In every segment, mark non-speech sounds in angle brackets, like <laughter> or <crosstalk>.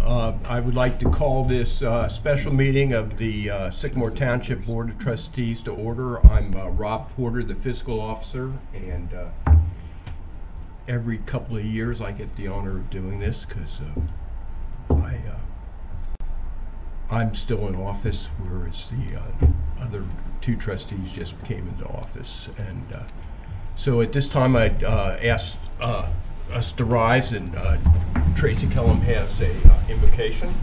Uh, I would like to call this uh, special meeting of the uh, Sycamore Township Board of Trustees to order. I'm uh, Rob Porter, the fiscal officer, and uh, every couple of years I get the honor of doing this because I, I'm still in office, whereas the other two trustees just came into office. And so at this time, I'd ask us to rise, and Tracy Kellum has a uh, invocation.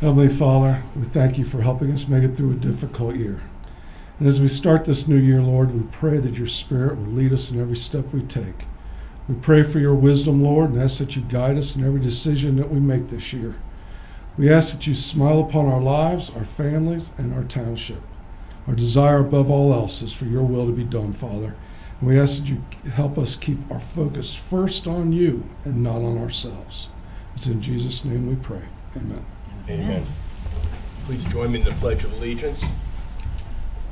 Heavenly Father, we thank you for helping us make it through a difficult year. And as we start this new year, Lord, we pray that your Spirit will lead us in every step we take. We pray for your wisdom, Lord, and ask that you guide us in every decision that we make this year. We ask that you smile upon our lives, our families, and our township. Our desire above all else is for your will to be done, Father. And we ask that you help us keep our focus first on you and not on ourselves. It's in Jesus' name we pray. Amen. Amen. Please join me in the Pledge of Allegiance.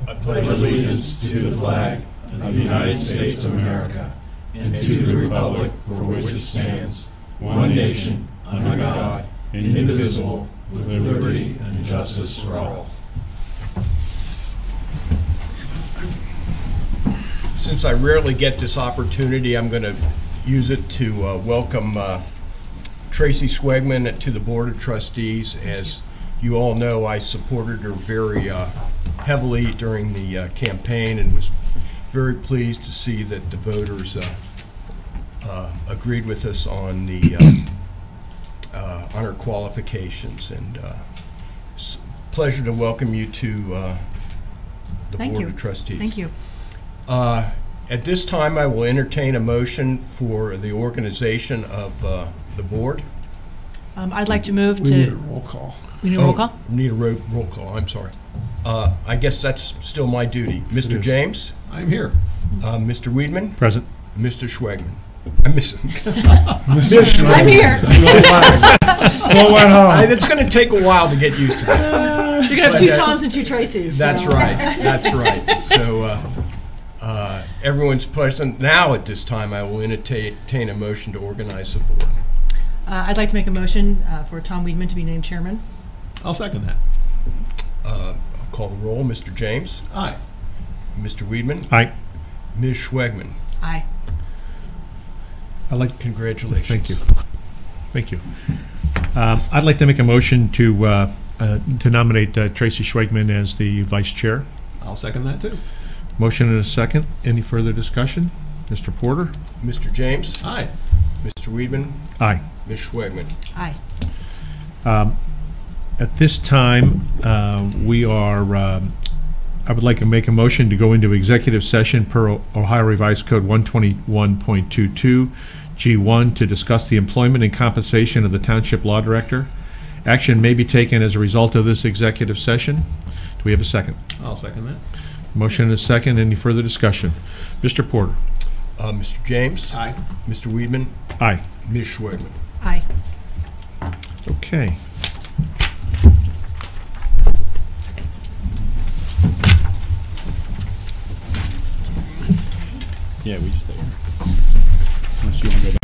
I pledge allegiance to the flag of the United States of America and to the republic for which it stands, one nation, under God, indivisible, with liberty and justice for all. Since I rarely get this opportunity, I'm going to use it to uh, welcome uh, Tracy Schwegman to the Board of Trustees. As you all know, I supported her very uh, heavily during the uh, campaign and was very pleased to see that the voters uh, uh, agreed with us on the uh, uh, on her qualifications. And uh, s- pleasure to welcome you to uh, the Thank Board you. of Trustees. Thank you. Uh, At this time, I will entertain a motion for the organization of uh, the board. Um, I'd like to move We need a to, roll call. we need a roll Oh, call? Need a ro- roll call, I'm sorry. Uh, I guess that's still my duty. Mr. is. James, I'm here. uh, Mr. Weidman, Present. Mr. Schwegman. <laughs> I miss I'm here. <laughs> Go went I- home. It's going to take a while to get used to that. You're gonna have two uh, Toms and two Tracys. so- That's right, that's right. So uh, everyone's present. Now, at this time, I will entertain a motion to organize the board. Uh, I'd like to make a motion uh, for Tom Weidman to be named chairman. I'll second that. Uh, I'll call the roll. Mr. James, Aye. Mr. Weidman, Aye. Ms. Schwegman. Aye. I'd like, Congratulations. thank you. Thank you. Um, I'd like to make a motion to, uh, uh, to nominate uh, Tracy Schwegman as the vice chair. I'll second that too. Motion and a second. Any further discussion? Mr. Porter? Mr. James, Aye. Mr. Weidman, Aye. Ms. Schwegman. Aye. Um, At this time, uh, we are, um, I would like to make a motion to go into executive session per O- Ohio Revised Code 121.22, G1, to discuss the employment and compensation of the Township Law Director. Action may be taken as a result of this executive session. Do we have a second? I'll second that. Motion and a second. Any further discussion? Mr. Porter? Uh, Mr. James, Aye. Mr. Weidman, Aye. Ms. Schwegman. Aye. Okay. Yeah, we just stay here. Unless you want to go back.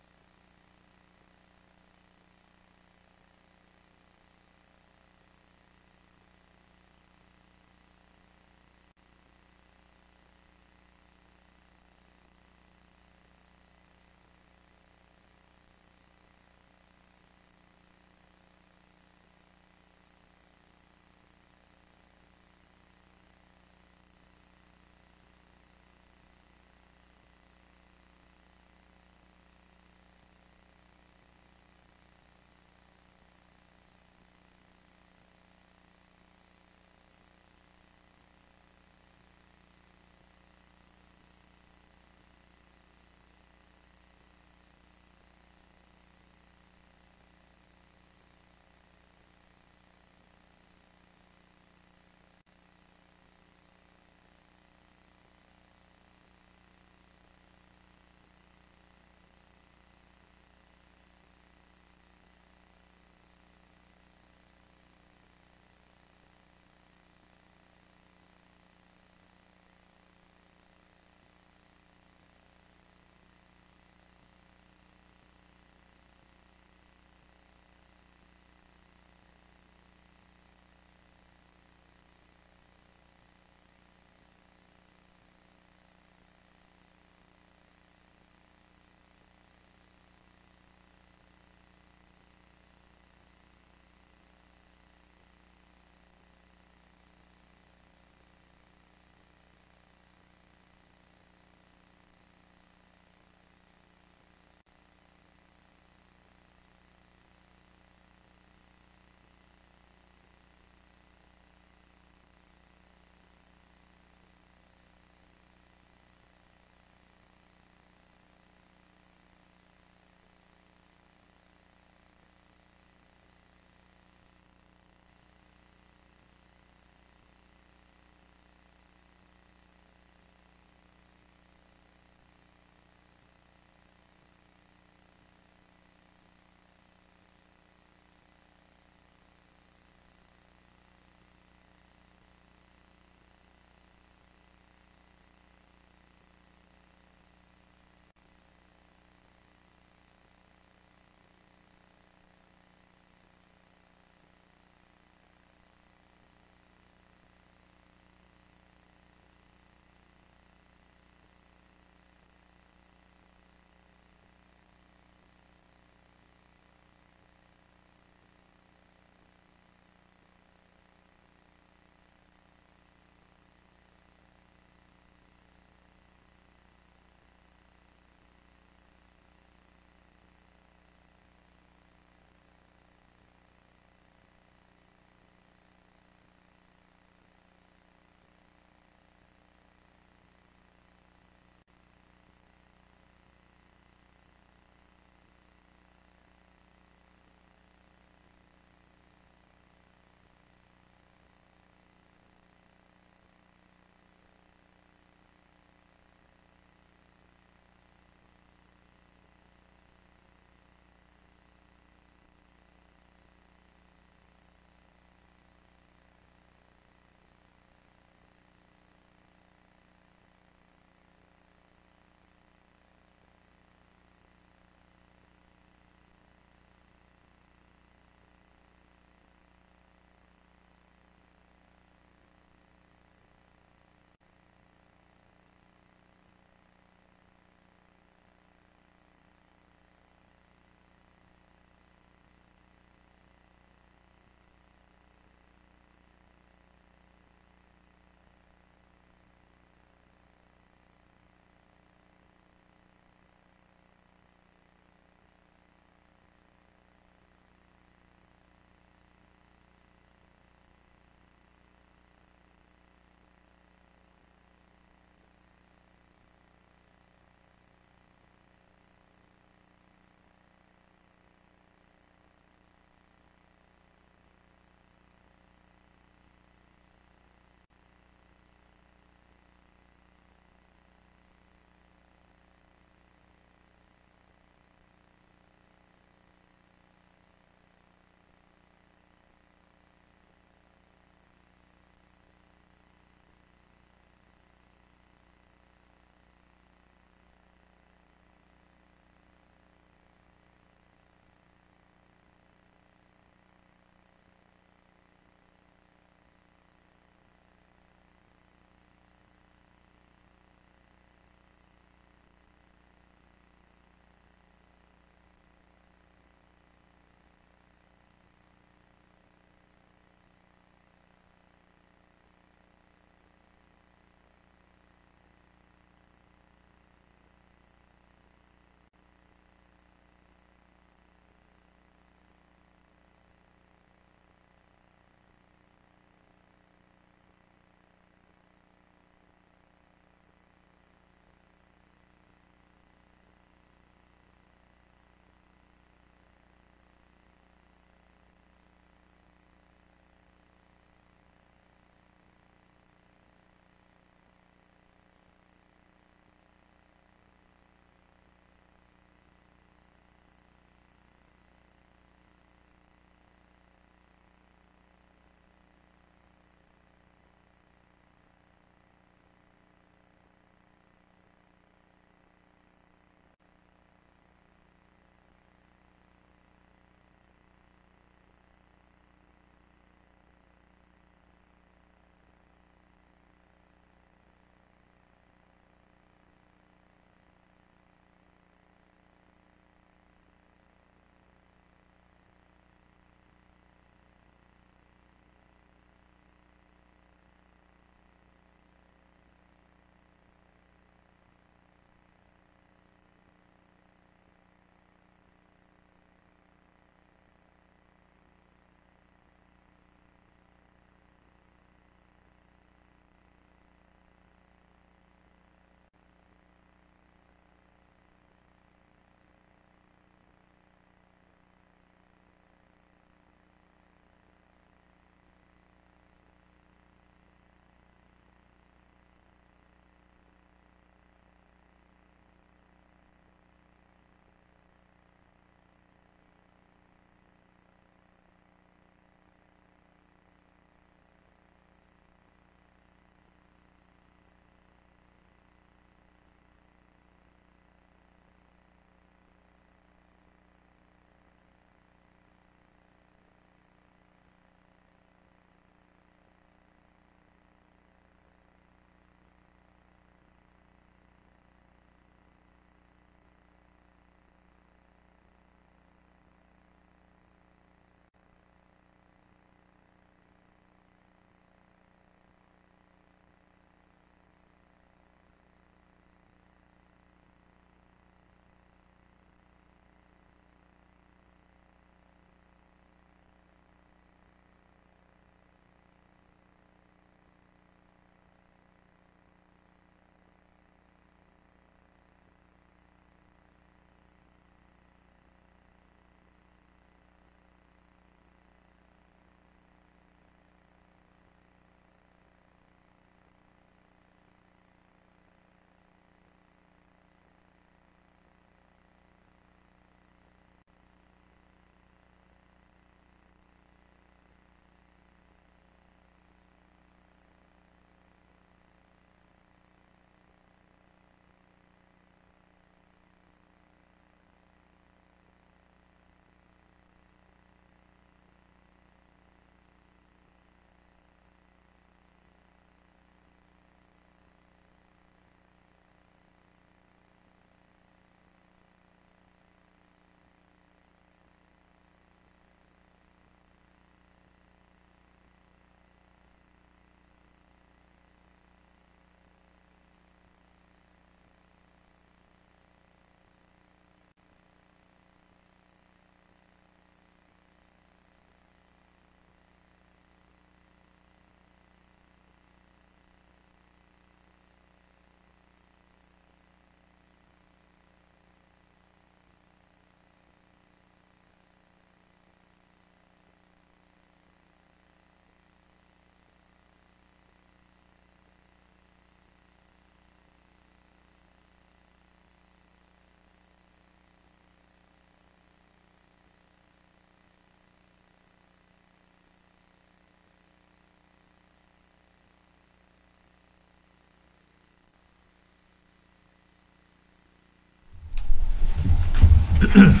<clears throat>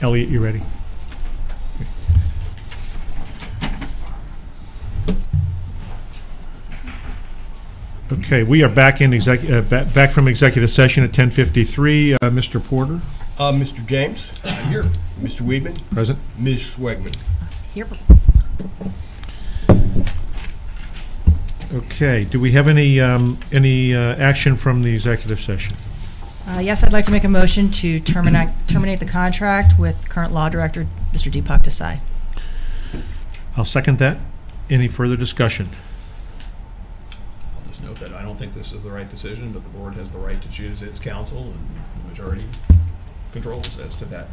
Elliot, you ready? Okay, we are back in exec, uh, ba- back from executive session at 10:53. Uh, Mr. Porter, Uh, Mr. James? I'm Here. Mr. Weidman? present. Ms. Schwegman? Here. Okay, do we have any, um, any uh, action from the executive session? Uh, Yes, I'd like to make a motion to terminate, terminate the contract with current law director, Mr. Deepak Desai. I'll second that. Any further discussion? I'll just note that I don't think this is the right decision, but the board has the right to choose its counsel and the majority controls as to that.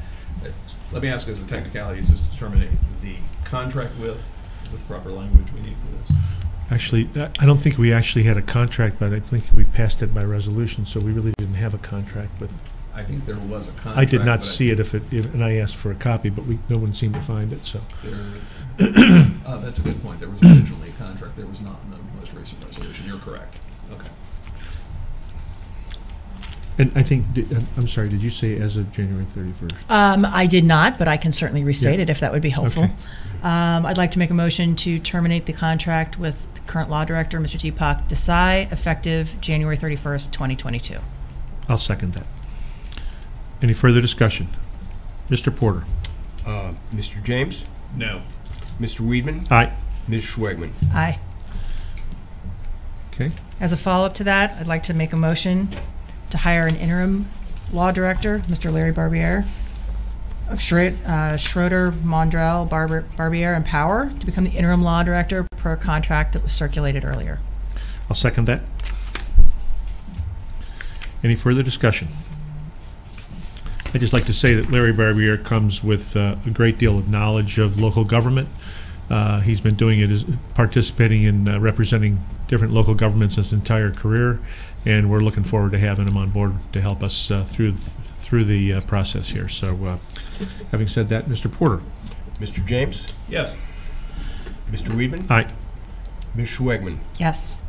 Let me ask as a technicality, is this to terminate the contract with, is it the proper language we need for this? Actually, I I don't think we actually had a contract, but I think we passed it by resolution, so we really didn't have a contract with, I think there was a contract. I did not see it if it, if- and I asked for a copy, but we, no one seemed to find it, so. <coughs> Uh, that's a good point. There was originally a contract, there was not in the most recent resolution. You're correct. Okay. And I think, di- I'm- I'm sorry, did you say as of January 31st? Um, I did not, but I can certainly restate Yeah. it if that would be helpful. Okay. Um, I'd like to make a motion to terminate the contract with the current law director, Mr. Deepak Desai, effective January 31st, 2022. I'll second that. Any further discussion? Mr. Porter? Uh, Mr. James? No. Mr. Weidman? Aye. Ms. Schwegman? Aye. Okay. As a follow-up to that, I'd like to make a motion to hire an interim law director, Mr. Larry Barbiere, of Schre- uh, Schroeder, Maundrell, Barbiere, and Power to become the interim law director per contract that was circulated earlier. I'll second that. Any further discussion? I'd just like to say that Larry Barbiere comes with uh, a great deal of knowledge of local government. Uh, He's been doing it, as participating in uh, representing different local governments his entire career, and we're looking forward to having him on board to help us uh, through, through the uh, process here. So uh, having said that, Mr. Porter? Mr. James? Yes. Mr. Weidman? Aye. Ms. Schwegman? Yes.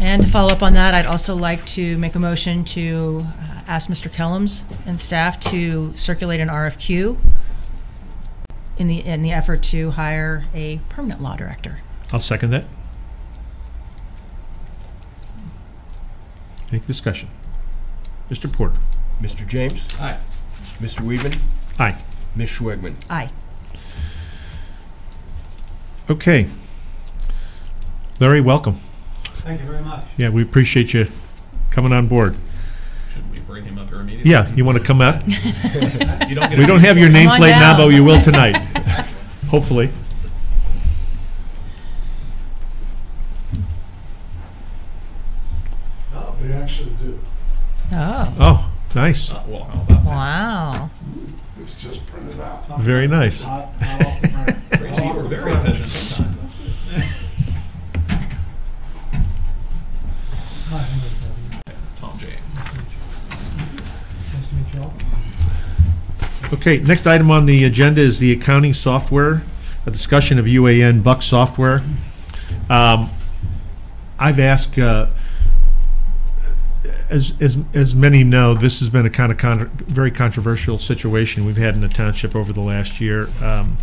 And to follow up on that, I'd also like to make a motion to uh, ask Mr. Kellums and staff to circulate an RFQ in the, in the effort to hire a permanent law director. I'll second that. Any discussion? Mr. Porter? Mr. James? Aye. Mr. Weidman? Aye. Ms. Schwegman? Aye. Okay. Larry, welcome. Thank you very much. Yeah, we appreciate you coming on board. Should we bring him up here immediately? Yeah, you want to come out? <laughs> You don't get We don't have your Come on nameplate now, down. but you will tonight. <laughs> Hopefully. No, they actually do. Oh, Oh, nice. Uh, Well, how about that? wow. It's just printed out. Very nice. Not, not off the print. Tracy, you were very efficient sometimes. Hi, everybody. Tom James. Nice to meet you all. Okay, next item on the agenda is the accounting software, a discussion of UAN Buck software. Um, I've asked, uh, as, as, as many know, this has been a kind of con- very controversial situation we've had in the township over the last year. Um,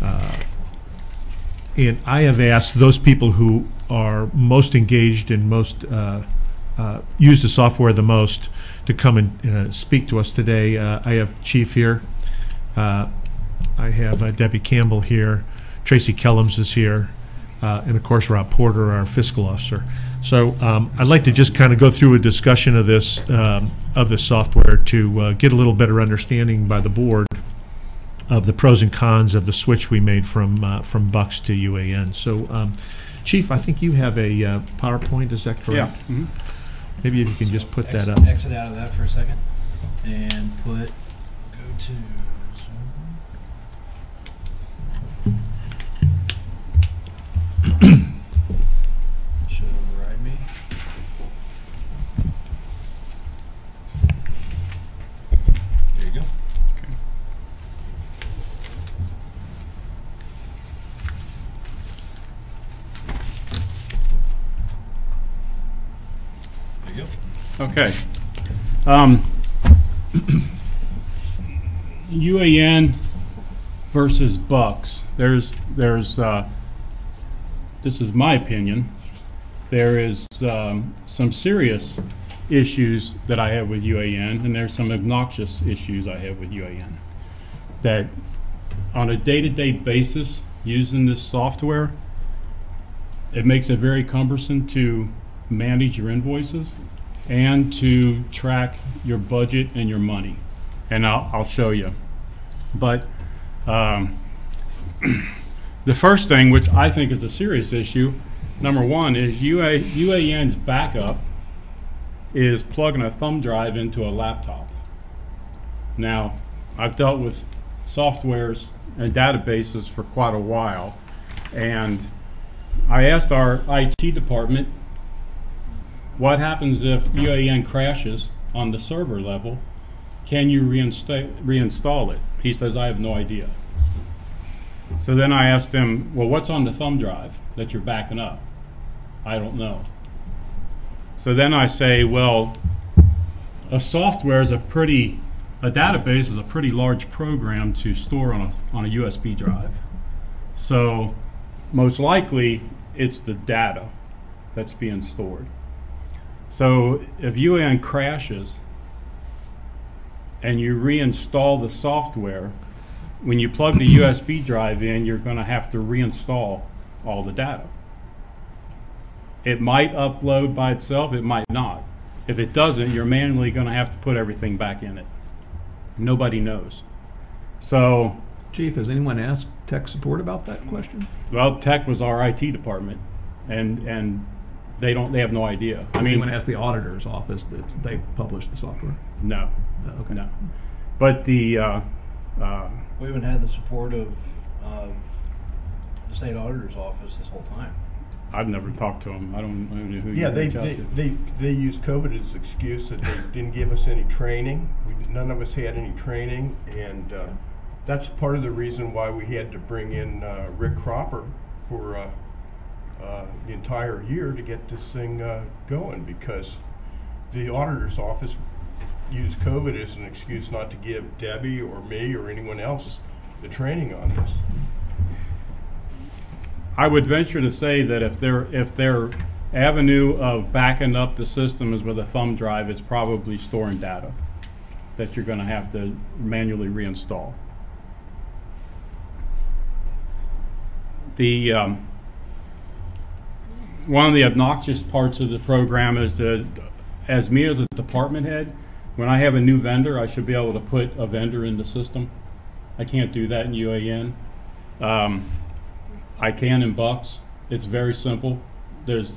uh, and I have asked those people who are most engaged and most uh, uh, use the software the most to come and uh, speak to us today. Uh, I have Chief here. Uh, I have Debbie Campbell here. Tracy Kellums is here. And of course, Rob Porter, our fiscal officer. So um, I'd like to just kind of go through a discussion of this um, of this software to uh, get a little better understanding by the board of the pros and cons of the switch we made from uh, from Bucks to UAN. So, um, Chief, I think you have a uh, PowerPoint. Is that correct? mhm. Maybe if you can just put that Exit- up. Exit out of that for a second and put, go to Zoom. <clears throat> Okay. Um, UAN versus Bucks. There's, there's, uh, this is my opinion. There is um, some serious issues that I have with UAN, and there's some obnoxious issues I have with UAN. That on a day-to-day basis, using this software, it makes it very cumbersome to manage your invoices and to track your budget and your money. And I'll, I'll show you. But um, <clears throat> the first thing, which I think is a serious issue, number one, is UA, UAN's backup is plugging a thumb drive into a laptop. Now, I've dealt with softwares and databases for quite a while, and I asked our IT department, what happens if UAN crashes on the server level? Can you reinsta- reinstall it? He says, I have no idea. So then I asked him, well, what's on the thumb drive that you're backing up? I don't know. So then I say, well, a software is a pretty, a database is a pretty large program to store on a, on a USB drive. So most likely it's the data that's being stored. So if UAN crashes and you reinstall the software, when you plug the USB drive in, you're going to have to reinstall all the data. It might upload by itself, it might not. If it doesn't, you're manually going to have to put everything back in it. Nobody knows. So, Chief, has anyone asked tech support about that question? well, tech was our IT department, and and they don't, they have no idea. I mean, Anyone asked the auditor's office that they published the software? no, Uh, Okay. no. But the uh, uh, We haven't had the support of, of the state auditor's office this whole time. I've never talked to them. I don't, I don't know who Yeah, you they, reach out they, to. they, they use COVID as excuse that they didn't give us any training. We, none of us had any training, and, uh, that's part of the reason why we had to bring in, uh, Rick Cropper for, uh, uh, the entire year to get this thing, uh, going, because the auditor's office used COVID as an excuse not to give Debbie or me or anyone else the training on this. I would venture to say that if their if their avenue of backing up the system is with a thumb drive, it's probably storing data that you're going to have to manually reinstall. The um, one of the obnoxious parts of the program is that, as me as a department head, when I have a new vendor, I should be able to put a vendor in the system. I can't do that in UAN. Um, I can in Bucks. It's very simple. There's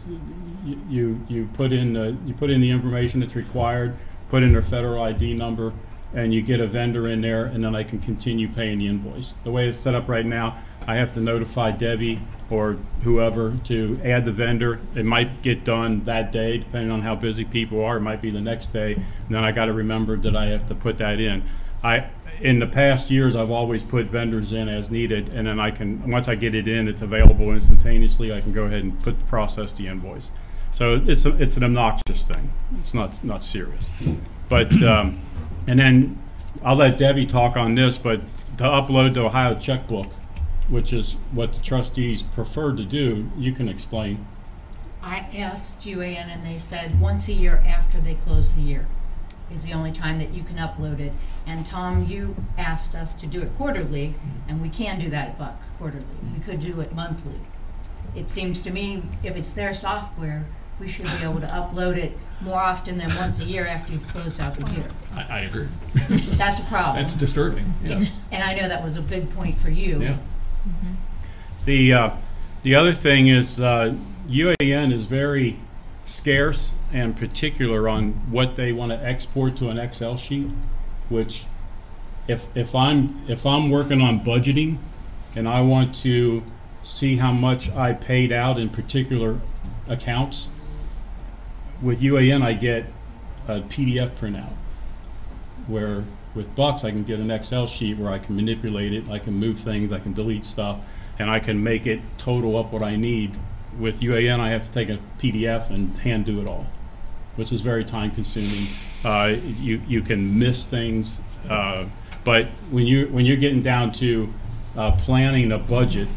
you you, put in the you put in the information that's required, put in their federal ID number, and you get a vendor in there, and then I can continue paying the invoice. The way it's set up right now, I have to notify Debbie or whoever to add the vendor. It might get done that day, depending on how busy people are. It might be the next day, and then I got to remember that I have to put that in. I in the past years, I've always put vendors in as needed, and then I can, once I get it in, it's available instantaneously. I can go ahead and put, process the invoice. So it's a, it's an obnoxious thing. It's not, not serious. But, um, and then I'll let Debbie talk on this, but to upload the Ohio checkbook, which is what the trustees prefer to do, you can explain. I asked UAN and they said once a year after they close the year is the only time that you can upload it. And Tom, you asked us to do it quarterly, and we can do that at Bucks quarterly. We could do it monthly. It seems to me, if it's their software, we should be able to upload it more often than once a year after you've closed out the year. I, I agree. That's a problem. That's disturbing, yes. And I know that was a big point for you. Yeah. The, uh, the other thing is, uh, UAN is very scarce and particular on what they want to export to an Excel sheet, which if, if I'm, if I'm working on budgeting and I want to see how much I paid out in particular accounts, with UAN I get a PDF printout where with Bucks I can get an Excel sheet where I can manipulate it, I can move things, I can delete stuff, and I can make it total up what I need. With UAN, I have to take a PDF and hand do it all. which is very time consuming. Uh, you, you can miss things, uh, but when you, when you're getting down to uh, planning a budget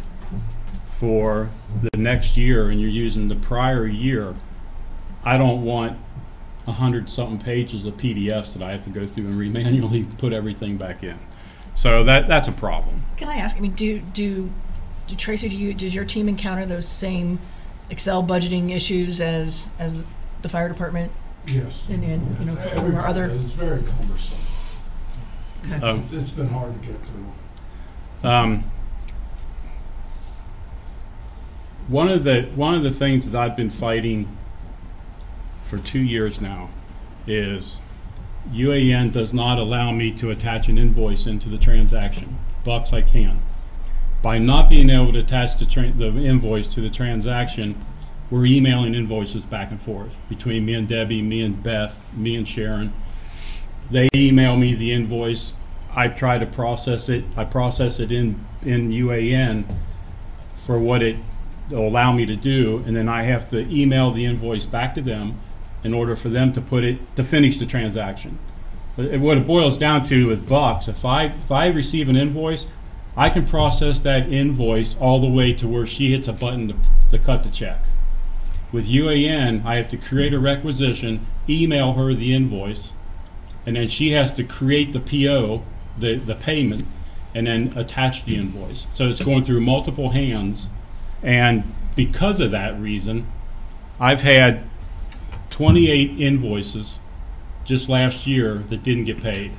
for the next year and you're using the prior year, I don't want a hundred something pages of PDFs that I have to go through and manually <laughs> put everything back in. So that, that's a problem. Can I ask, I mean, do, do, do Tracy, do you, does your team encounter those same Excel budgeting issues as, as the fire department? Yes. And, and, you know, for- or Everybody other- does. It's very cumbersome. Okay. Um, It's- It's been hard to get through. Um, one of the one of the things that I've been fighting for two years now is UAN does not allow me to attach an invoice into the transaction. Bucks I can. By not being able to attach the, tra- the invoice to the transaction, we're emailing invoices back and forth between me and Debbie, me and Beth, me and Sharon. They email me the invoice. I try to process it. I process it in in UAN for what it will allow me to do, and then I have to email the invoice back to them in order for them to put it to finish the transaction. What it boils down to with Bucks, if I if I receive an invoice, I can process that invoice all the way to where she hits a button to, to cut the check. With UAN, I have to create a requisition, email her the invoice, and then she has to create the PO, the, the payment, and then attach the invoice. So it's going through multiple hands. And because of that reason, I've had 28 invoices just last year that didn't get paid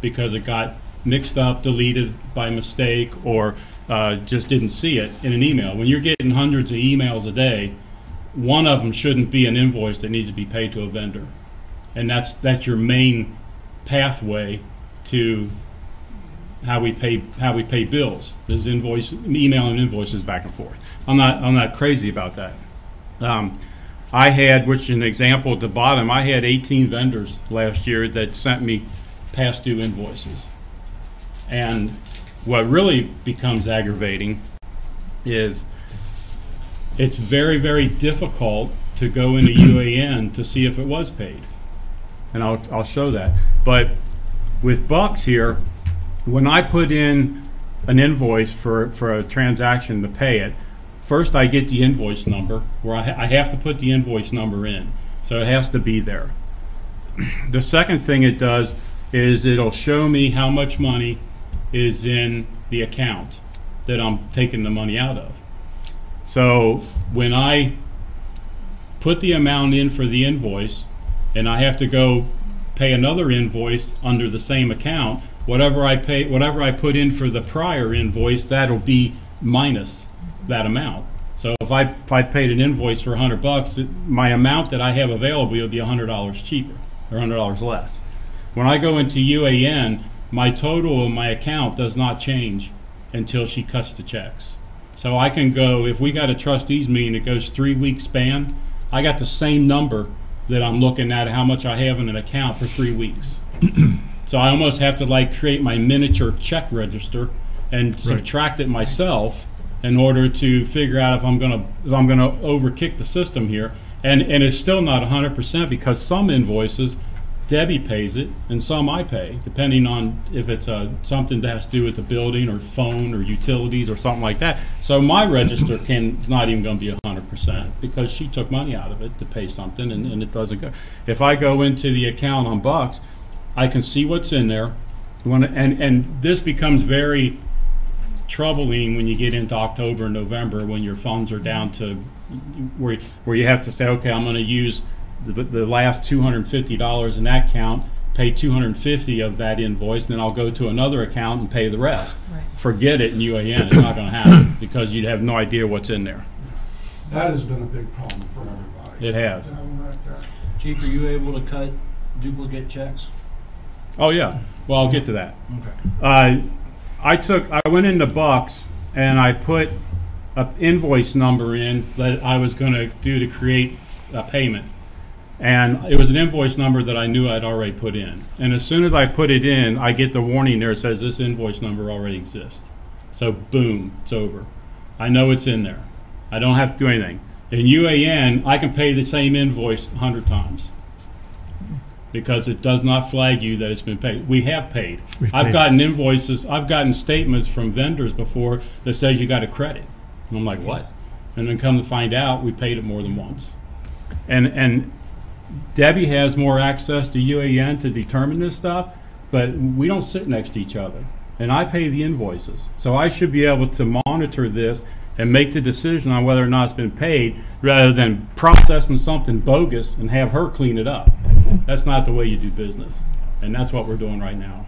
because it got mixed up, deleted by mistake, or uh, just didn't see it in an email. When you're getting hundreds of emails a day, one of them shouldn't be an invoice that needs to be paid to a vendor. And that's, that's your main pathway to how we pay how we pay bills is invoice emailing invoices back and forth. I'm not I'm not crazy about that. Um, I had, which is an example at the bottom, I had 18 vendors last year that sent me past due invoices. And what really becomes aggravating is it's very, very difficult to go into UAN to see if it was paid. And I'll, I'll show that. But with Bucks here, when I put in an invoice for, for a transaction to pay it, first I get the invoice number, where I, ha- I have to put the invoice number in. So it has to be there. <clears throat> The second thing it does is it'll show me how much money is in the account that I'm taking the money out of. So when I put the amount in for the invoice and I have to go pay another invoice under the same account, whatever I pay, whatever I put in for the prior invoice, that'll be minus that amount. So if I, if I paid an invoice for hundred bucks, it- my amount that I have available would be hundred dollars cheaper, or hundred dollars less. When I go into UAN, my total of my account does not change until she cuts the checks. So I can go, if we got a trustees meeting that goes three week span, I got the same number that I'm looking at how much I have in an account for three weeks. So I almost have to like create my miniature check register and subtract it myself in order to figure out if I'm gonna if I'm gonna overkick the system here. And and it's still not 100% because some invoices Debbie pays it and some I pay, depending on if it's uh, something that has to do with the building or phone or utilities or something like that. So my register can not even going to be 100% because she took money out of it to pay something and, and it doesn't go. If I go into the account on Bucks, I can see what's in there. When, and, and this becomes very troubling when you get into October and November when your funds are down to where, where you have to say, okay, I'm going to use the, the last $250 in that account, pay 250 of that invoice, and then I'll go to another account and pay the rest. Right. Forget it in UAN. It's not going to happen because you'd have no idea what's in there. That has been a big problem for everybody. It has. That one right there. Chief, are you able to cut duplicate checks? Oh, yeah. Well, I'll get to that. Okay. uh, I took, I went into Bucks and I put a invoice number in that I was going to do to create a payment. And it was an invoice number that I knew I'd already put in. And as soon as I put it in, I get the warning there that says this invoice number already exists. So boom, it's over. I know it's in there. I don't have to do anything. In UAN, I can pay the same invoice a hundred times. Because it does not flag you that it's been paid. We have paid. We've I've paid. gotten invoices, I've gotten statements from vendors before that says you got a credit. And I'm like, what? And then come to find out, we paid it more than once. And, and Debbie has more access to UAN to determine this stuff, but we don't sit next to each other. And I pay the invoices. So I should be able to monitor this and make the decision on whether or not it's been paid rather than processing something bogus and have her clean it up. That's not the way you do business. And that's what we're doing right now.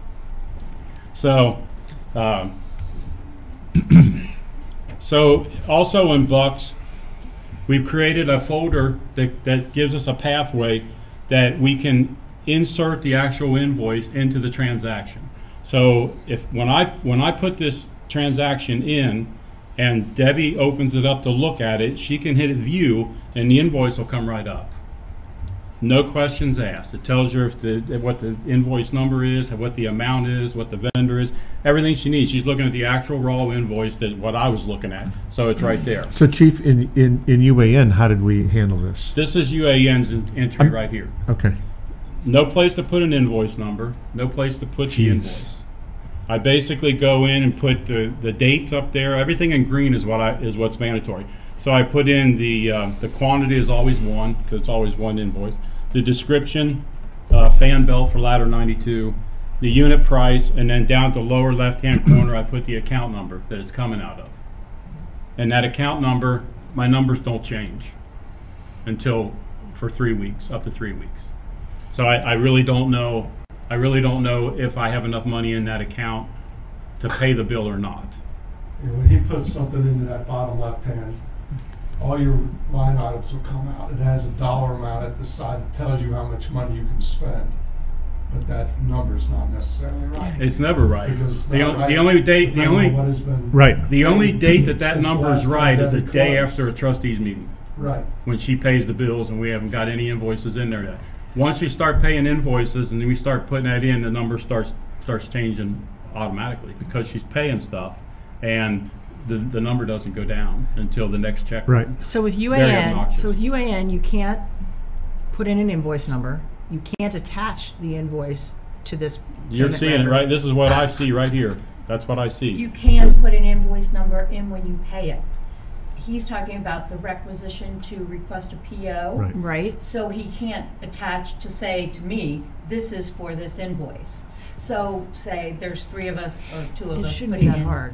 So, um, <clears throat> so also in Bucks, we've created a folder that, that gives us a pathway that we can insert the actual invoice into the transaction. So if, when I, when I put this transaction in and Debbie opens it up to look at it, she can hit view and the invoice will come right up. No questions asked. It tells her if the, what the invoice number is, what the amount is, what the vendor is, everything she needs. She's looking at the actual raw invoice that, what I was looking at, so it's right there. So Chief, in, in, in UAN, how did we handle this? This is UAN's en- entry right here. Okay. No place to put an invoice number, no place to put the Jeez. invoice. I basically go in and put the, the dates up there. Everything in green is what I, is what's mandatory. So I put in the, uh, the quantity is always one, because it's always one invoice. The description, uh, fan belt for ladder ninety-two, the unit price, and then down at the lower left-hand <clears throat> corner, I put the account number that it's coming out of. And that account number, my numbers don't change until, for three weeks, up to three weeks. So I, I really don't know, I really don't know if I have enough money in that account to pay the bill or not. And when he puts something into that bottom left hand, all your line items will come out. It has a dollar amount at the side that tells you how much money you can spend. But that number's not necessarily right. It's never right. Because The, not o- right the only date, the depending on only, what has been- Right. the only date that that Since number is time right is the Debbie day closed. after a trustees meeting, Right. when she pays the bills and we haven't got any invoices in there yet. Once you start paying invoices and then we start putting that in, the number starts, starts changing automatically because she's paying stuff and the, the number doesn't go down until the next check. Right. So with Very UAN, obnoxious. so with UAN, you can't put in an invoice number. You can't attach the invoice to this. You're payment seeing it, record. right? This is what I see right here. That's what I see. You can put an invoice number in when you pay it. He's talking about the requisition to request a PO. Right. Right? So he can't attach to say to me, this is for this invoice. So say there's three of us or two of It us shouldn't be putting that in. hard.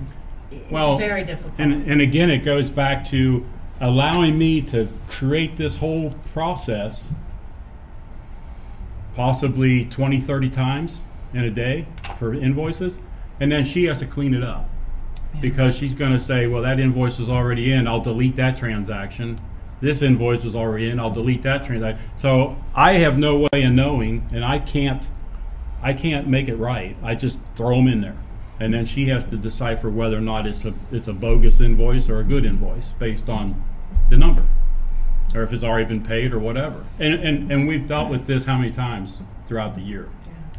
It's Well, very difficult. And, and again, it goes back to allowing me to create this whole process possibly 20, 30 times in a day for invoices, and then she has to clean it up. Because she's gonna say, well, that invoice is already in, I'll delete that transaction. This invoice is already in, I'll delete that transaction. So I have no way of knowing, and I can't, I can't make it right. I just throw them in there. And then she has to decipher whether or not it's a, it's a bogus invoice or a good invoice based on the number. Or if it's already been paid or whatever. And, and, and we've dealt with this how many times throughout the year?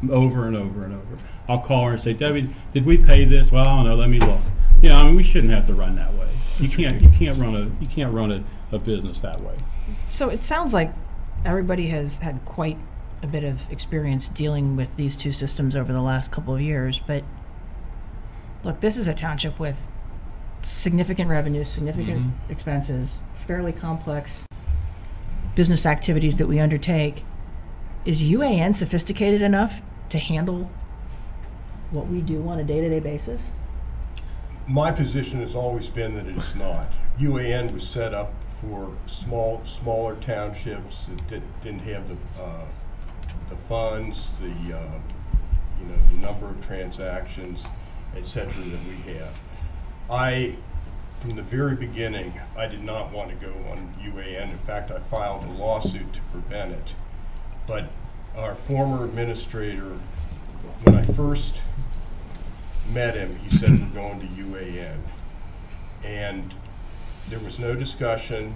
Over and over and over. I'll call her and say, Debbie, did we pay this? Well, I don't know, let me look. You know, I mean, we shouldn't have to run that way. You can't, you can't run a, you can't run a, a business that way. So it sounds like everybody has had quite a bit of experience dealing with these two systems over the last couple of years, but look, this is a township with significant revenue, significant Mhm. expenses, fairly complex business activities that we undertake. Is UAN sophisticated enough to handle what we do on a day-to-day basis? My position has always been that it's not. UAN was set up for small, smaller townships that did- didn't have the, uh, the funds, the, uh, you know, the number of transactions, et cetera, that we have. I, from the very beginning, I did not want to go on UAN. In fact, I filed a lawsuit to prevent it. But our former administrator, when I first met him, he said we're going to UAN. And there was no discussion,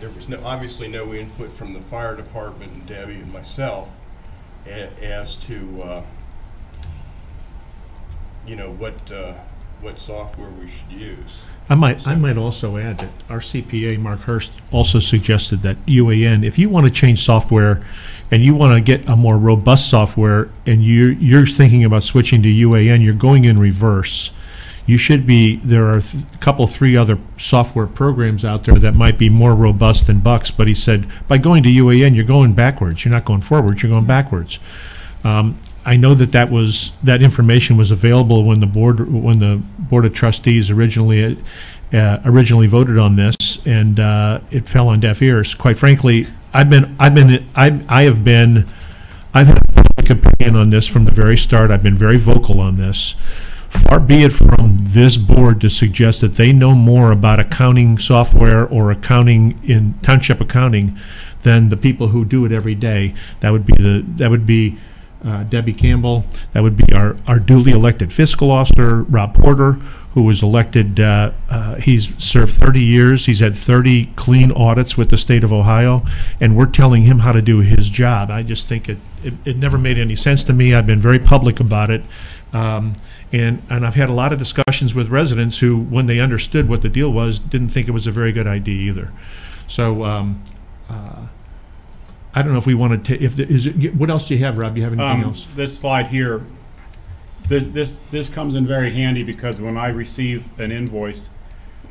there was no, obviously no input from the fire department and Debbie and myself a- as to, uh, you know, what, uh, what software we should use. I might, I might also add that our CPA, Mark Hurst, also suggested that UAN, if you want to change software and you want to get a more robust software and you, you're thinking about switching to UAN, you're going in reverse. You should be, there are th- a couple, three other software programs out there that might be more robust than Bucks, but he said, by going to UAN, you're going backwards. You're not going forwards, you're going backwards. Um, I know that that was, that information was available when the board, when the Board of Trustees originally, uh, originally voted on this, and uh, it fell on deaf ears. Quite frankly, I've been, I've been, I, I have been, I've had a public opinion on this from the very start. I've been very vocal on this. Far be it from this board to suggest that they know more about accounting software or accounting in township accounting than the people who do it every day. That would be the, that would be uh, Debbie Campbell. That would be our, our duly elected fiscal officer, Rob Porter, who was elected, uh, uh, he's served 30 years. He's had 30 clean audits with the state of Ohio, and we're telling him how to do his job. I just think it, it, it never made any sense to me. I've been very public about it. Um, and, and I've had a lot of discussions with residents who, when they understood what the deal was, didn't think it was a very good idea either. So, um, uh, I don't know if we wanted to, if, the- is it, what else do you have, Rob? Do you have anything Um, else? This slide here, this, this, this comes in very handy because when I receive an invoice, <clears throat>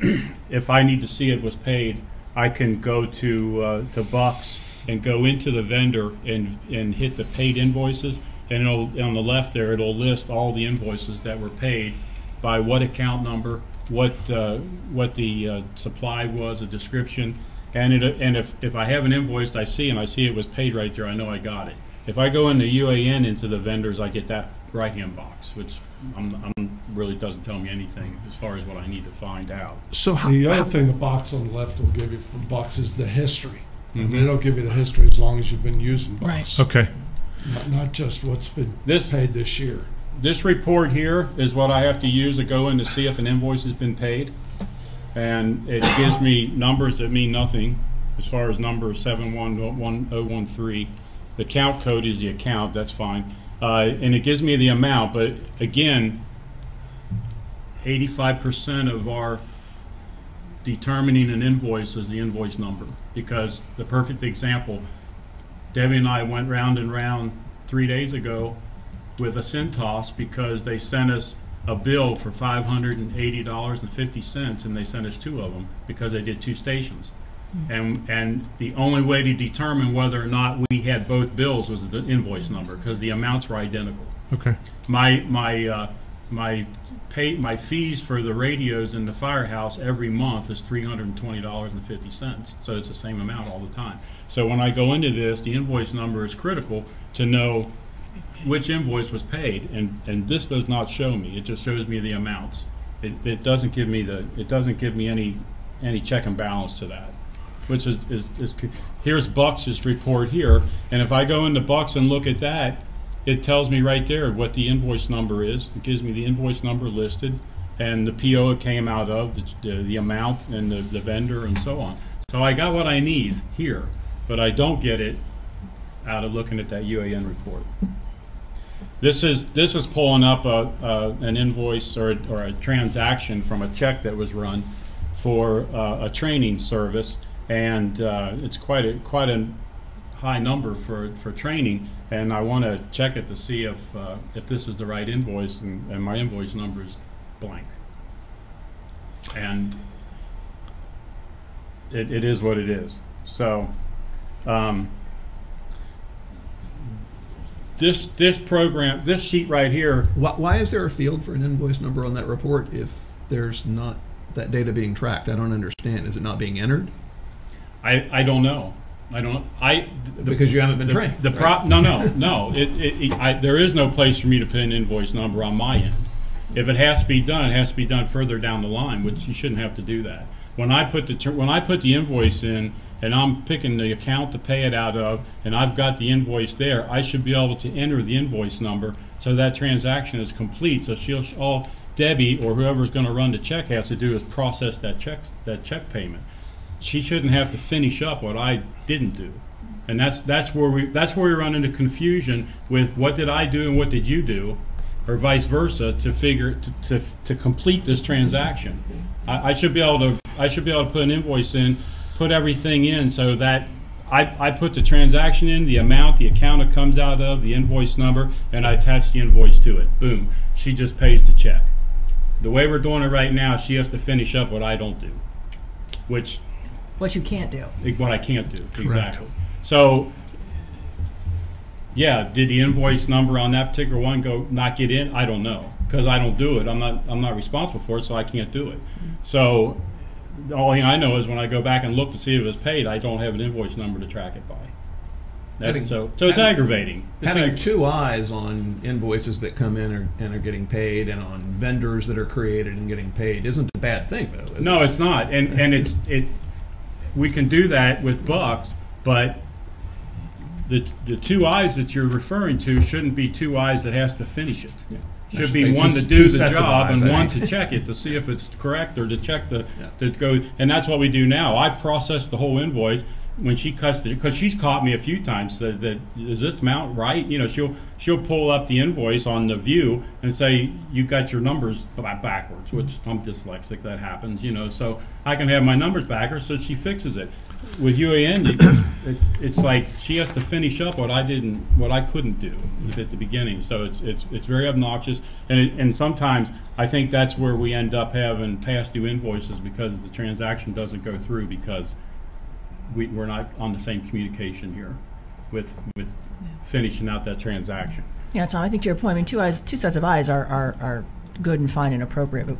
if I need to see it was paid, I can go to, uh, to Bucks and go into the vendor and, and hit the paid invoices. And it'll, on the left there, it'll list all the invoices that were paid by what account number, what, uh, what the, uh, supply was, a description. And it, and if, if I have an invoice I see and I see it was paid right there, I know I got it. If I go into UAN into the vendors, I get that right-hand box, which I'm, I'm, really doesn't tell me anything as far as what I need to find out. So how, The other thing the box on the left will give you from Bucks is the history. I Mm-hmm. mean, it'll give you the history as long as you've been using Bucks. okay. Not, not just what's been This- paid this year. This report here is what I have to use to go in to see if an invoice has been paid. And it gives me numbers that mean nothing, as far as number seven one one oh one three. The count code is the account, that's fine. Uh, and it gives me the amount, but again, eighty-five percent of our determining an invoice is the invoice number. Because the perfect example, Debbie and I went round and round three days ago with a Cintas because they sent us a bill for five hundred and eighty dollars and fifty cents, and they sent us two of them because they did two stations. And, and the only way to determine whether or not we had both bills was the invoice number, because the amounts were identical. Okay. My, my, uh, my pay, my fees for the radios in the firehouse every month is three hundred and twenty dollars and fifty cents. So it's the same amount all the time. So when I go into this, the invoice number is critical to know which invoice was paid, and, and this does not show me, it just shows me the amounts. It, it doesn't give me the, it doesn't give me any, any check and balance to that, which is, is, is, here's Bucks's report here, and if I go into Bucks and look at that, it tells me right there what the invoice number is, it gives me the invoice number listed, and the PO it came out of, the, the, the amount, and the, the vendor, and so on. So I got what I need here, but I don't get it out of looking at that UAN report. This is, this is pulling up a, a, an invoice or, a- or a transaction from a check that was run for uh, a training service, and uh, it's quite a, quite a high number for, for training, and I want to check it to see if, uh, if this is the right invoice, and, and my invoice number is blank. And it, it is what it is. So, um, this, this program, this sheet right here, Why, why is there a field for an invoice number on that report if there's not that data being tracked? I don't understand. Is it not being entered? I, I don't know. I don't, I. the- Because you haven't been the- trained, The right? prop, no, no, no. It, it, it- I, there is no place for me to put an invoice number on my end. If it has to be done, it has to be done further down the line, which you shouldn't have to do that. When I put the, ter- when I put the invoice in, and I'm picking the account to pay it out of, and I've got the invoice there, I should be able to enter the invoice number so that transaction is complete. So she'll, all Debbie or whoever's gonna run the check has to do is process that check, that check payment she shouldn't have to finish up what I didn't do. And that's that's where we that's where we run into confusion with what did I do and what did you do, or vice versa to figure, to, to, to complete this transaction. I, I should be able to, I should be able to put an invoice in, put everything in so that I, I put the transaction in, the amount, the account it comes out of, the invoice number, and I attach the invoice to it. Boom. She just pays the check. The way we're doing it right now, she has to finish up what I don't do, which What you can't do. what I can't do, exactly. So, yeah, did the invoice number on that particular one go, not get in? I don't know, because I don't do it, I'm not, I'm not responsible for it, so I can't do it. Mm-hmm. So, the only thing I know is when I go back and look to see if it's paid, I don't have an invoice number to track it by. Having- That's, so, so it's having- aggravating. It's Having ag- two eyes on invoices that come in are- and are getting paid and on vendors that are created and getting paid isn't a bad thing, though, is No, it? it's not, and, and it's, it, we can do that with Bucks, but the, the two eyes that you're referring to shouldn't be two eyes that has to finish it. I Should be one to do the job and one to check it to see if it's correct or to check the, to go, and that's what we do now. I process the whole invoice when she cuts it, because she's caught me a few times that, that, is this amount right? You know, she'll, she'll pull up the invoice on the view and say, you got your numbers ba- backwards, which I'm dyslexic, that happens, you know, so I can have my numbers backwards, so she fixes it. With UAN, you- it, it's like she has to finish up what I didn't, what I couldn't do at the beginning, so it's, it's, it's very obnoxious. And, it- and sometimes I think that's where we end up having past due invoices because the transaction doesn't go through because we, we're not on the same communication here with, with finishing out that transaction. Yeah, Tom, I think to your point, I mean, two eyes, two sets of eyes are, are, are good and fine and appropriate, but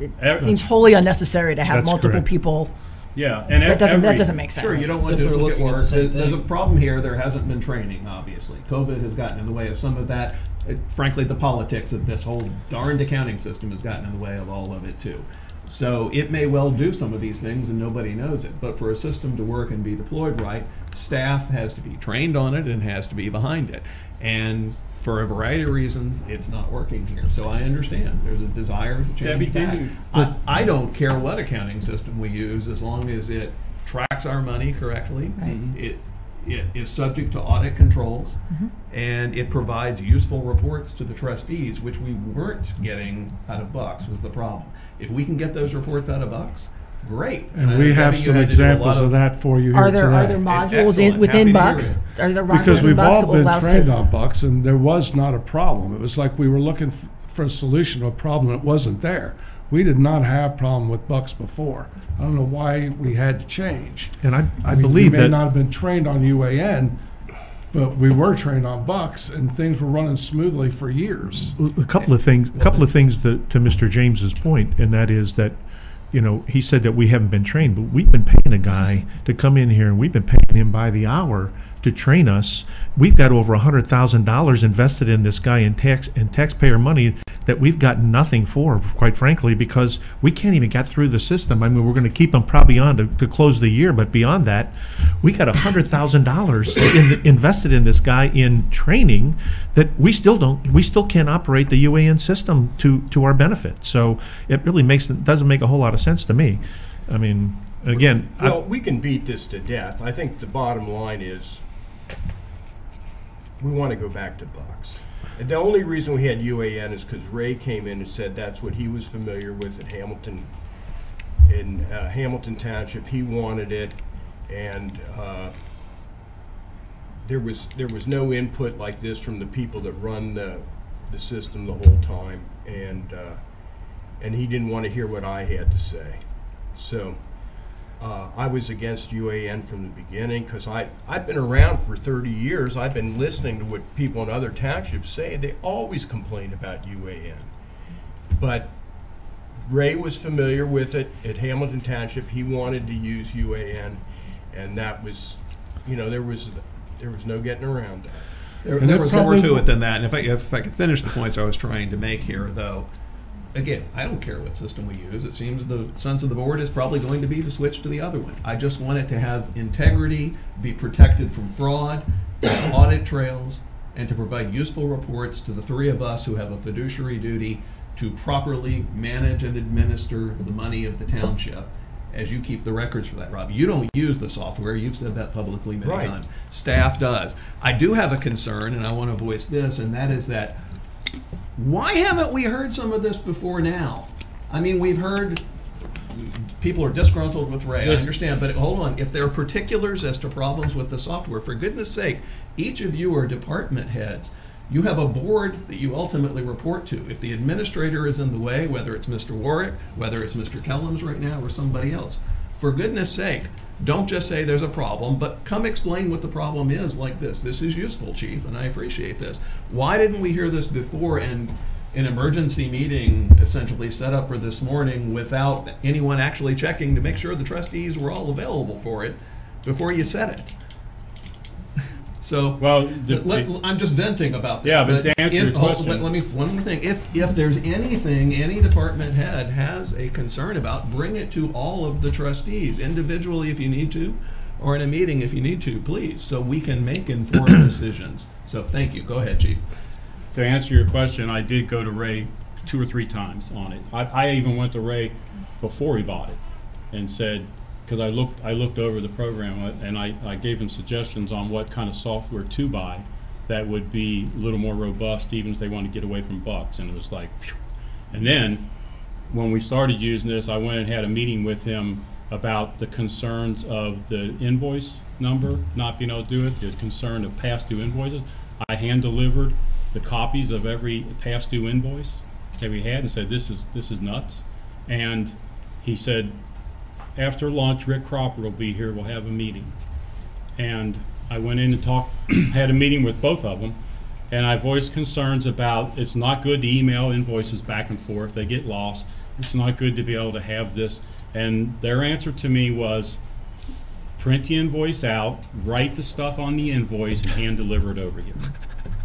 it- it seems wholly unnecessary to have That's multiple correct. people. Yeah, and That doesn't, that every- doesn't make sense. Sure, you don't want If they're duplicate looking at the work. same There- There's a problem here. There hasn't been training, obviously. COVID has gotten in the way of some of that. Uh, Frankly, the politics of this whole darned accounting system has gotten in the way of all of it too. So it may well do some of these things and nobody knows it. But for a system to work and be deployed right, staff has to be trained on it and has to be behind it. And for a variety of reasons, it's not working here. So I understand. There's a desire to change did that. you- I, I don't care what accounting system we use as long as it tracks our money correctly. Right. It, it is subject to audit controls mm-hmm. and it provides useful reports to the trustees, which we weren't getting out of Bucks was the problem. If we can get those reports out of Bucks, great. I And know we have Debbie, you some had to do a lot examples of that for you here Are there, are there today. modules Excellent. in, Happy within to hear Bucks? Are there modules Because within we've Bucks all that will been allow us to- trained on Bucks, and there was not a problem. It was like we were looking f- for a solution to a problem that wasn't there. We did not have problem with Bucks before. I don't know why we had to change. And I, I mean, believe we may that. not have been trained on UAN, but we were trained on Bucks, and things were running smoothly for years. a couple of things, a couple of things that, to Mr. James's point, and that is that, you know, he said that we haven't been trained, but we've been paying a guy to come in here, and we've been paying him by the hour to train us. We've got over a hundred thousand dollars invested in this guy in tax in taxpayer money that we've got nothing for, quite frankly, because we can't even get through the system. I mean, we're going to keep him probably on to, to close the year, but beyond that, we got a hundred thousand dollars in, invested in this guy in training that we still don't, we still can't operate the UAN system to to our benefit. So it really makes doesn't make a whole lot of sense to me. I mean, again, I- Well, we can beat this to death. I think the bottom line is we want to go back to Bucks. And the only reason we had UAN is because Ray came in and said that's what he was familiar with at Hamilton, in uh, Hamilton Township. He wanted it, and uh, there was there was no input like this from the people that run the the system the whole time, and uh, and he didn't want to hear what I had to say. So uh, I was against UAN from the beginning because I I've been around for 30 years. I've been listening to what people in other townships say. They always complain about UAN, but Ray was familiar with it at Hamilton Township. He wanted to use UAN, and that was, you know, there was there was no getting around that. There, And there was more to it than that. And if I, if I could finish the points I was trying to make here, though, again, I don't care what system we use. It seems the sense of the board is probably going to be to switch to the other one. I just want it to have integrity, be protected from fraud, <coughs> audit trails, and to provide useful reports to the three of us who have a fiduciary duty to properly manage and administer the money of the township. As you keep the records for that, Rob. You don't use the software. You've said that publicly many Right. times. Staff does. I do have a concern, and I want to voice this, and that is that Why haven't we heard some of this before now? I mean, we've heard people are disgruntled with Ray. I understand, but hold on. If there are particulars as to problems with the software, for goodness sake, each of you are department heads. You have a board that you ultimately report to. If the administrator is in the way, whether it's Mr. Warwick, whether it's Mr. Kellums right now, or somebody else, for goodness sake, don't just say there's a problem, but come explain what the problem is like this. This is useful, Chief, and I appreciate this. Why didn't we hear this before and an emergency meeting essentially set up for this morning without anyone actually checking to make sure the trustees were all available for it before you said it? So, Well, the- let- let- I'm just venting about this. Yeah, but to answer if- your question- Let let me, one more thing. If, if there's anything any department head has a concern about, bring it to all of the trustees, individually if you need to, or in a meeting if you need to, please, so we can make informed <clears throat> decisions. So, thank you. Go ahead, chief. To answer your question, I did go to Ray two or three times on it. I, I even went to Ray before he bought it and said, because I looked, I looked over the program uh, and I, I gave him suggestions on what kind of software to buy that would be a little more robust, even if they want to get away from bucks And it was like, phew. and then when we started using this, I went and had a meeting with him about the concerns of the invoice number not being able to do it, the concern of past due invoices. I hand delivered the copies of every past due invoice that we had and said, this is, this is nuts. And he said, after lunch, Rick Cropper will be here, we'll have a meeting. And I went in and talked, <clears throat> had a meeting with both of them, and I voiced concerns about, it's not good to email invoices back and forth, they get lost. It's not good to be able to have this. And their answer to me was, print the invoice out, write the stuff on the invoice, and hand deliver it over here.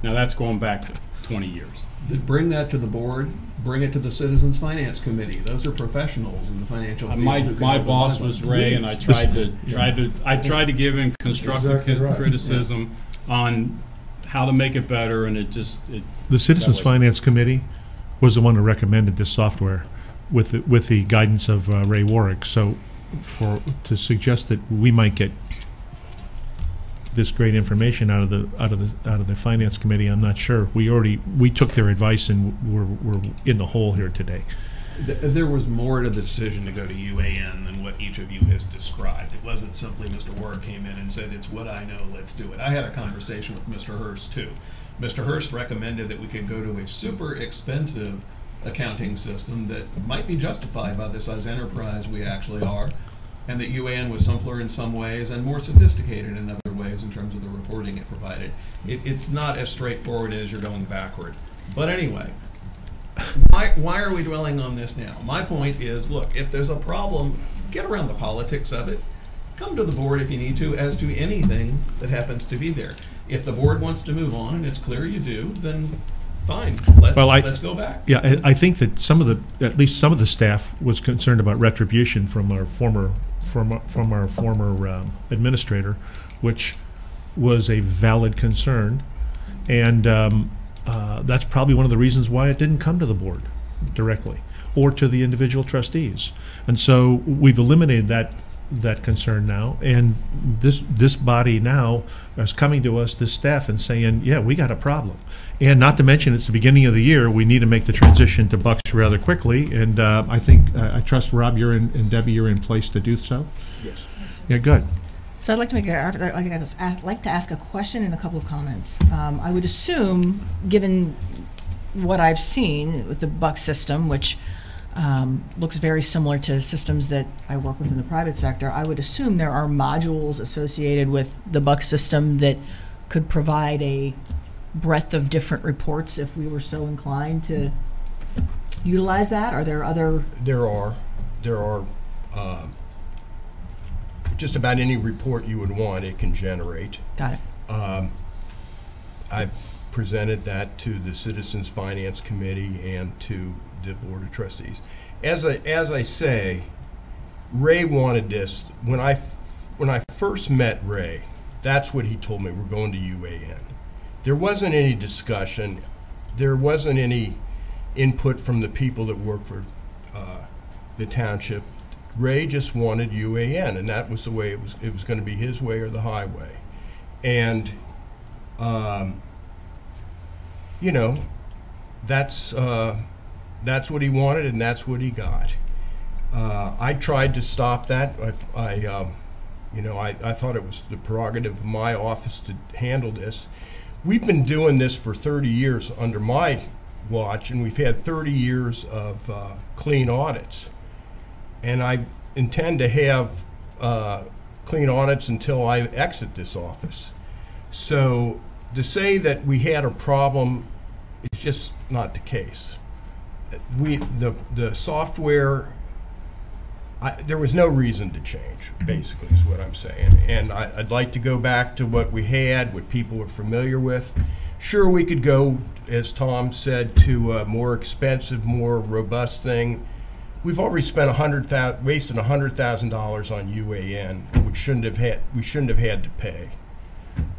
Now, that's going back twenty years. Then Bring that to the board, bring it to the Citizens Finance Committee. Those are professionals in the financial Uh, field. My, who can my open boss minds. was Ray, and I tried to, <laughs> tried to, I tried to give him constructive exactly right, yeah. criticism on how to make it better, and it just, it. The Citizens that was- Finance Committee was the one who recommended this software with, the- with the guidance of uh, Ray Warwick. So for, to suggest that we might get this great information out of the, out of the, out of the Finance Committee, I'm not sure. We already, we took their advice and we're, we're in the hole here today. Th- There was more to the decision to go to UAN than what each of you has described. It wasn't simply Mr. Ward came in and said, it's what I know, let's do it. I had a conversation with Mr. Hurst too. Mr. Hurst recommended that we could go to a super expensive accounting system that might be justified by the size enterprise we actually are, and that UAN was simpler in some ways and more sophisticated in other ways in terms of the reporting it provided. It, it's not as straightforward as you're going backward. But anyway, why, why are we dwelling on this now? My point is, look, if there's a problem, get around the politics of it. Come to the board if you need to, as to anything that happens to be there. If the board wants to move on, and it's clear you do, then fine, let's, Well, I- let's go back. Yeah, I, I think that some of the, at least some of the staff was concerned about retribution from our former, from, from our former um, administrator, which was a valid concern. And um, uh, that's probably one of the reasons why it didn't come to the board directly, or to the individual trustees. And so we've eliminated that, that concern now, and this, this body now is coming to us, this staff, and saying, yeah, we got a problem. And not to mention, it's the beginning of the year, we need to make the transition to Bucks rather quickly, and uh, I think, uh, I trust, Rob, you're in, and Debbie, you're in place to do so? Yes. Yeah, good. So I'd like to make a, I'd like to ask- a question and a couple of comments. Um, I would assume, given what I've seen with the Buck system, which um, looks very similar to systems that I work with in the private sector, I would assume there are modules associated with the Buck system that could provide a breadth of different reports if we were so inclined to utilize that. Are there other? There are, there are, um, just about any report you would want, it can generate. Got it. Um, I've presented that to the Citizens Finance Committee and to the Board of Trustees. As I, as I say, Ray wanted this, when I, when I first met Ray, that's what he told me, we're going to UAN. There wasn't any discussion, there wasn't any input from the people that work for uh, the township. Ray just wanted UAN, and that was the way it was, it was gonna be his way or the highway. And, um, you know, that's, uh, that's what he wanted and that's what he got. Uh, I tried to stop that. I, I, um, you know, I, I thought it was the prerogative of my office to handle this. We've been doing this for 30 years under my watch, and we've had 30 years of uh, clean audits. And I intend to have uh, clean audits until I exit this office. So to say that we had a problem is just not the case. We, the, the software I, there was no reason to change, basically, is what I'm saying. And I, I'd like to go back to what we had, what people were familiar with. Sure, we could go, as Tom said, to a more expensive, more robust thing. We've already spent a hundred thou, wasted a hundred thousand dollars on UAN, which shouldn't have had, we shouldn't have had to pay.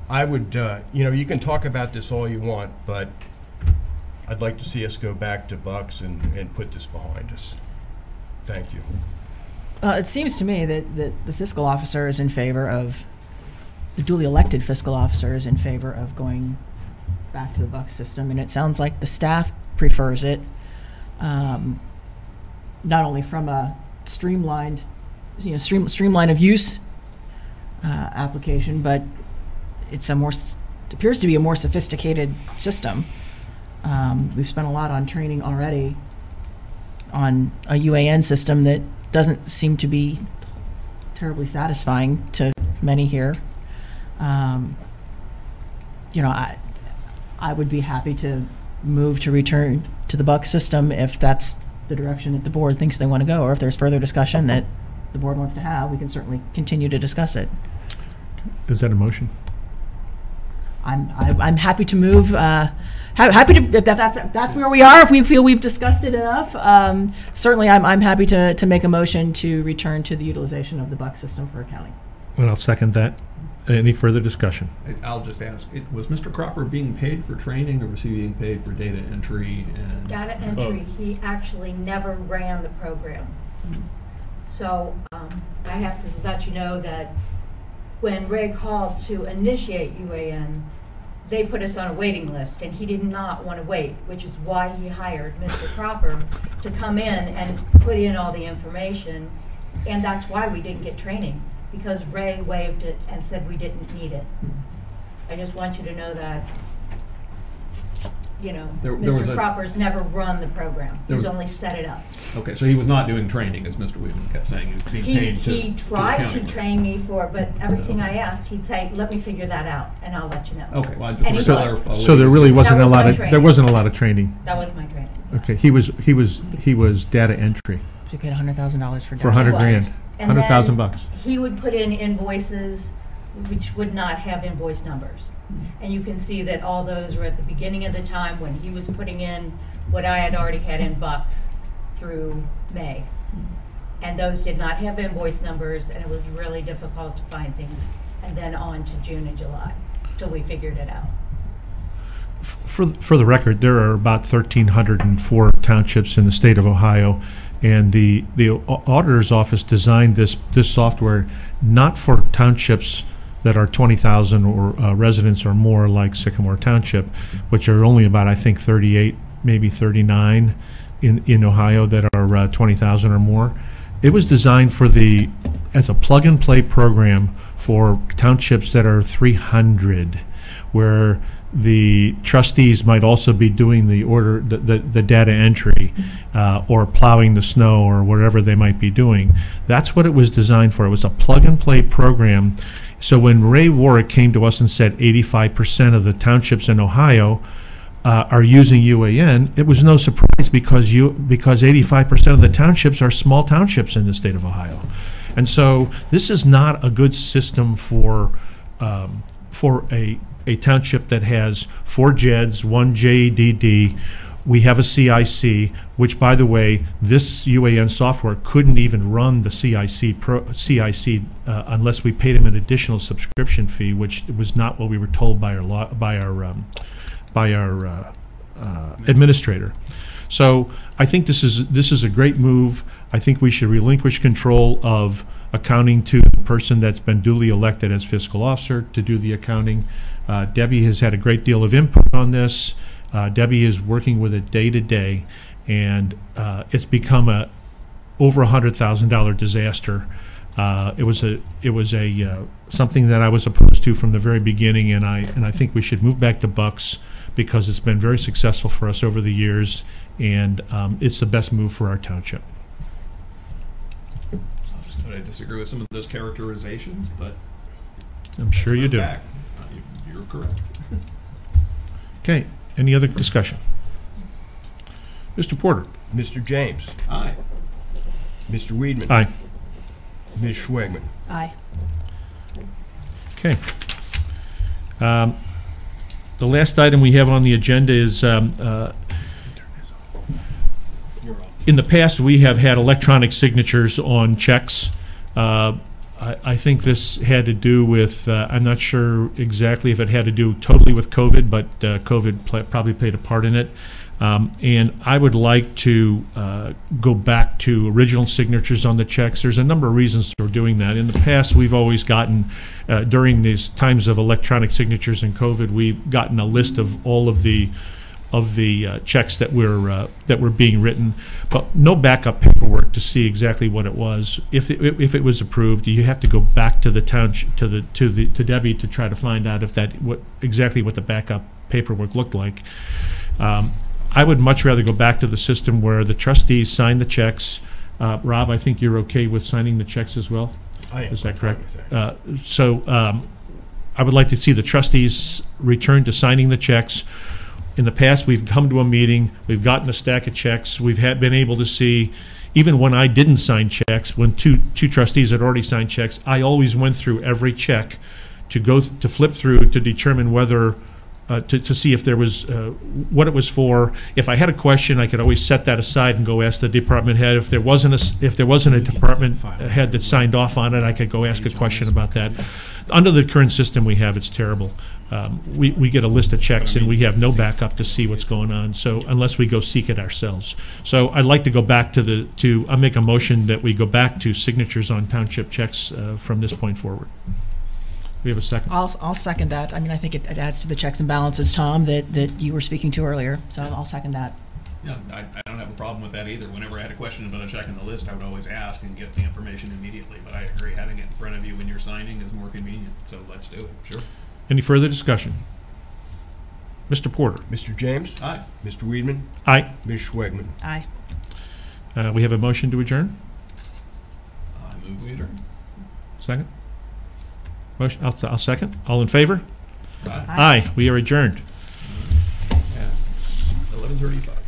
I would, uh, you know, you can talk about this all you want, but I'd like to see us go back to Bucks and, and put this behind us. Thank you. Uh, it seems to me that, that the fiscal officer is in favor of, the duly elected fiscal officer is in favor of going back to the buck system, and it sounds like the staff prefers it. Um, not only from a streamlined, you know, stream, streamline of use uh, application, but it's a more, it appears to be a more sophisticated system. Um, we've spent a lot on training already on a UAN system that doesn't seem to be terribly satisfying to many here. Um, you know, I I would be happy to move to return to the buck system if that's the direction that the board thinks they want to go, or if there's further discussion that the board wants to have, we can certainly continue to discuss it. Is that a motion? I'm I, I'm happy to move. Uh, ha- happy to if that, that's if that's where we are. If we feel we've discussed it enough, um, certainly I'm I'm happy to to make a motion to return to the utilization of the buck system for accounting. And I'll second that. Any further discussion? I- I'll just ask, it- was Mr. Cropper being paid for training or was he being paid for data entry and? Data entry, he actually never ran the program. So, um, I have to let you know that when Ray called to initiate UAN, they put us on a waiting list, and he did not want to wait, which is why he hired Mr. Cropper to come in and put in all the information. And that's why we didn't get training, because Ray waived it and said we didn't need it. I just want you to know that, you know, There- there was Mr. a- Cropper's never run the program. There He's was- only set it up. Okay, so he was not doing training, as Mr. Weidman kept saying, he was being He, paid to. he do tried to accounting. train me for, but everything I asked, he'd say, let me figure that out, and I'll let you know. Okay, well, I just And wanted he to would. clarify. So there really wasn't a was lot my of, there training. wasn't a lot of training. That was my training. Okay, he was, he was, he was data entry So you paid hundred thousand dollars for for a data. hundred was. grand, And hundred thousand then bucks. He would put in invoices which would not have invoice numbers. Hmm. And you can see that all those were at the beginning of the time when he was putting in what I had already had in bucks through May. Hmm. And those did not have invoice numbers, and it was really difficult to find things. And then on to June and July, till we figured it out. For, for the record, there are about 1,304 townships in the state of Ohio, and the, the auditor's office designed this, this software not for townships that are 20,000 or uh, residents or more, like Sycamore Township, which are only about, I think, 38, maybe 39 in, in Ohio that are uh, 20,000 or more. It was designed for the, as a plug-and-play program for townships that are 300, where the trustees might also be doing the order, the, the, the data entry, uh, or plowing the snow, or whatever they might be doing. That's what it was designed for. It was a plug-and-play program. So when Ray Warwick came to us and said 85% of the townships in Ohio uh, are using UAN, it was no surprise because you because 85% of the townships are small townships in the state of Ohio, and so this is not a good system for um, for a a township that has four JEDs, one JEDD. We have a CIC, which, by the way, this UAN software couldn't even run the CIC pro, CIC uh, unless we paid them an additional subscription fee, which was not what we were told by our law, by our um, by our uh, uh, administrator. So I think this is this is a great move. I think we should relinquish control of accounting to the person that's been duly elected as fiscal officer to do the accounting. Uh, Debbie has had a great deal of input on this. Uh, Debbie is working with it day to day, and uh, it's become a over a hundred thousand dollar disaster. Uh, it was a it was a uh, something that I was opposed to from the very beginning, and I and I think we should move back to Bucks because it's been very successful for us over the years, and um, it's the best move for our township. I disagree with some of those characterizations, but. I'm sure you do. back. You- You're correct. Okay. Any other discussion? Mr. Porter. Mr. James, Aye. Mr. Weidman. Aye. Ms. Schwegman. Aye. Okay. Um, The last item we have on the agenda is, um, uh, in the past, we have had electronic signatures on checks. Uh, I think this had to do with, uh, I'm not sure exactly if it had to do totally with COVID, but uh, COVID pla- probably played a part in it. Um, And I would like to uh, go back to original signatures on the checks. There's a number of reasons for doing that. In the past, we've always gotten, uh, during these times of electronic signatures and COVID, we've gotten a list of all of the, of the uh, checks that were, uh, that were being written, but no backup paperwork to see exactly what it was. If, it- if it was approved, you have to go back to the town, to the, to the, to Debbie to try to find out if that, what, exactly what the backup paperwork looked like. Um, I would much rather go back to the system where the trustees sign the checks. Uh, Rob, I think you're okay with signing the checks as well? I am. Is that I'm fine correct? with that. Uh, So um, I would like to see the trustees return to signing the checks. In the past, we've come to a meeting, we've gotten a stack of checks, we've had, been able to see, even when I didn't sign checks, when two, two trustees had already signed checks, I always went through every check to go, th- to flip through to determine whether, uh, to, to see if there was, uh, what it was for. If I had a question, I could always set that aside and go ask the department head. If there wasn't a, if there wasn't a department head that signed off on it, I could go ask a question about that. Under the current system we have, it's terrible. Um, We, we get a list of checks and we have no backup to see what's going on, so unless we go seek it ourselves. So I'd like to go back to the, to, I make a motion that we go back to signatures on township checks uh, from this point forward. We have a second? I'll, I'll second that. I mean, I think it it adds to the checks and balances, Tom, that, that you were speaking to earlier, so I'll second that. Yeah, I, I don't have a problem with that either. Whenever I had a question about a check in the list, I would always ask and get the information immediately. But I agree, having it in front of you when you're signing is more convenient, so let's do it, sure. Any further discussion? Mr. Porter? Mr. James, Aye. Mr. Weidman, Aye. Ms. Schwegman. Aye. Uh, We have a motion to adjourn? I move we adjourn. Second? Motion, I'll, I'll second. All in favor? Aye. Aye, we are adjourned. Eleven thirty-five.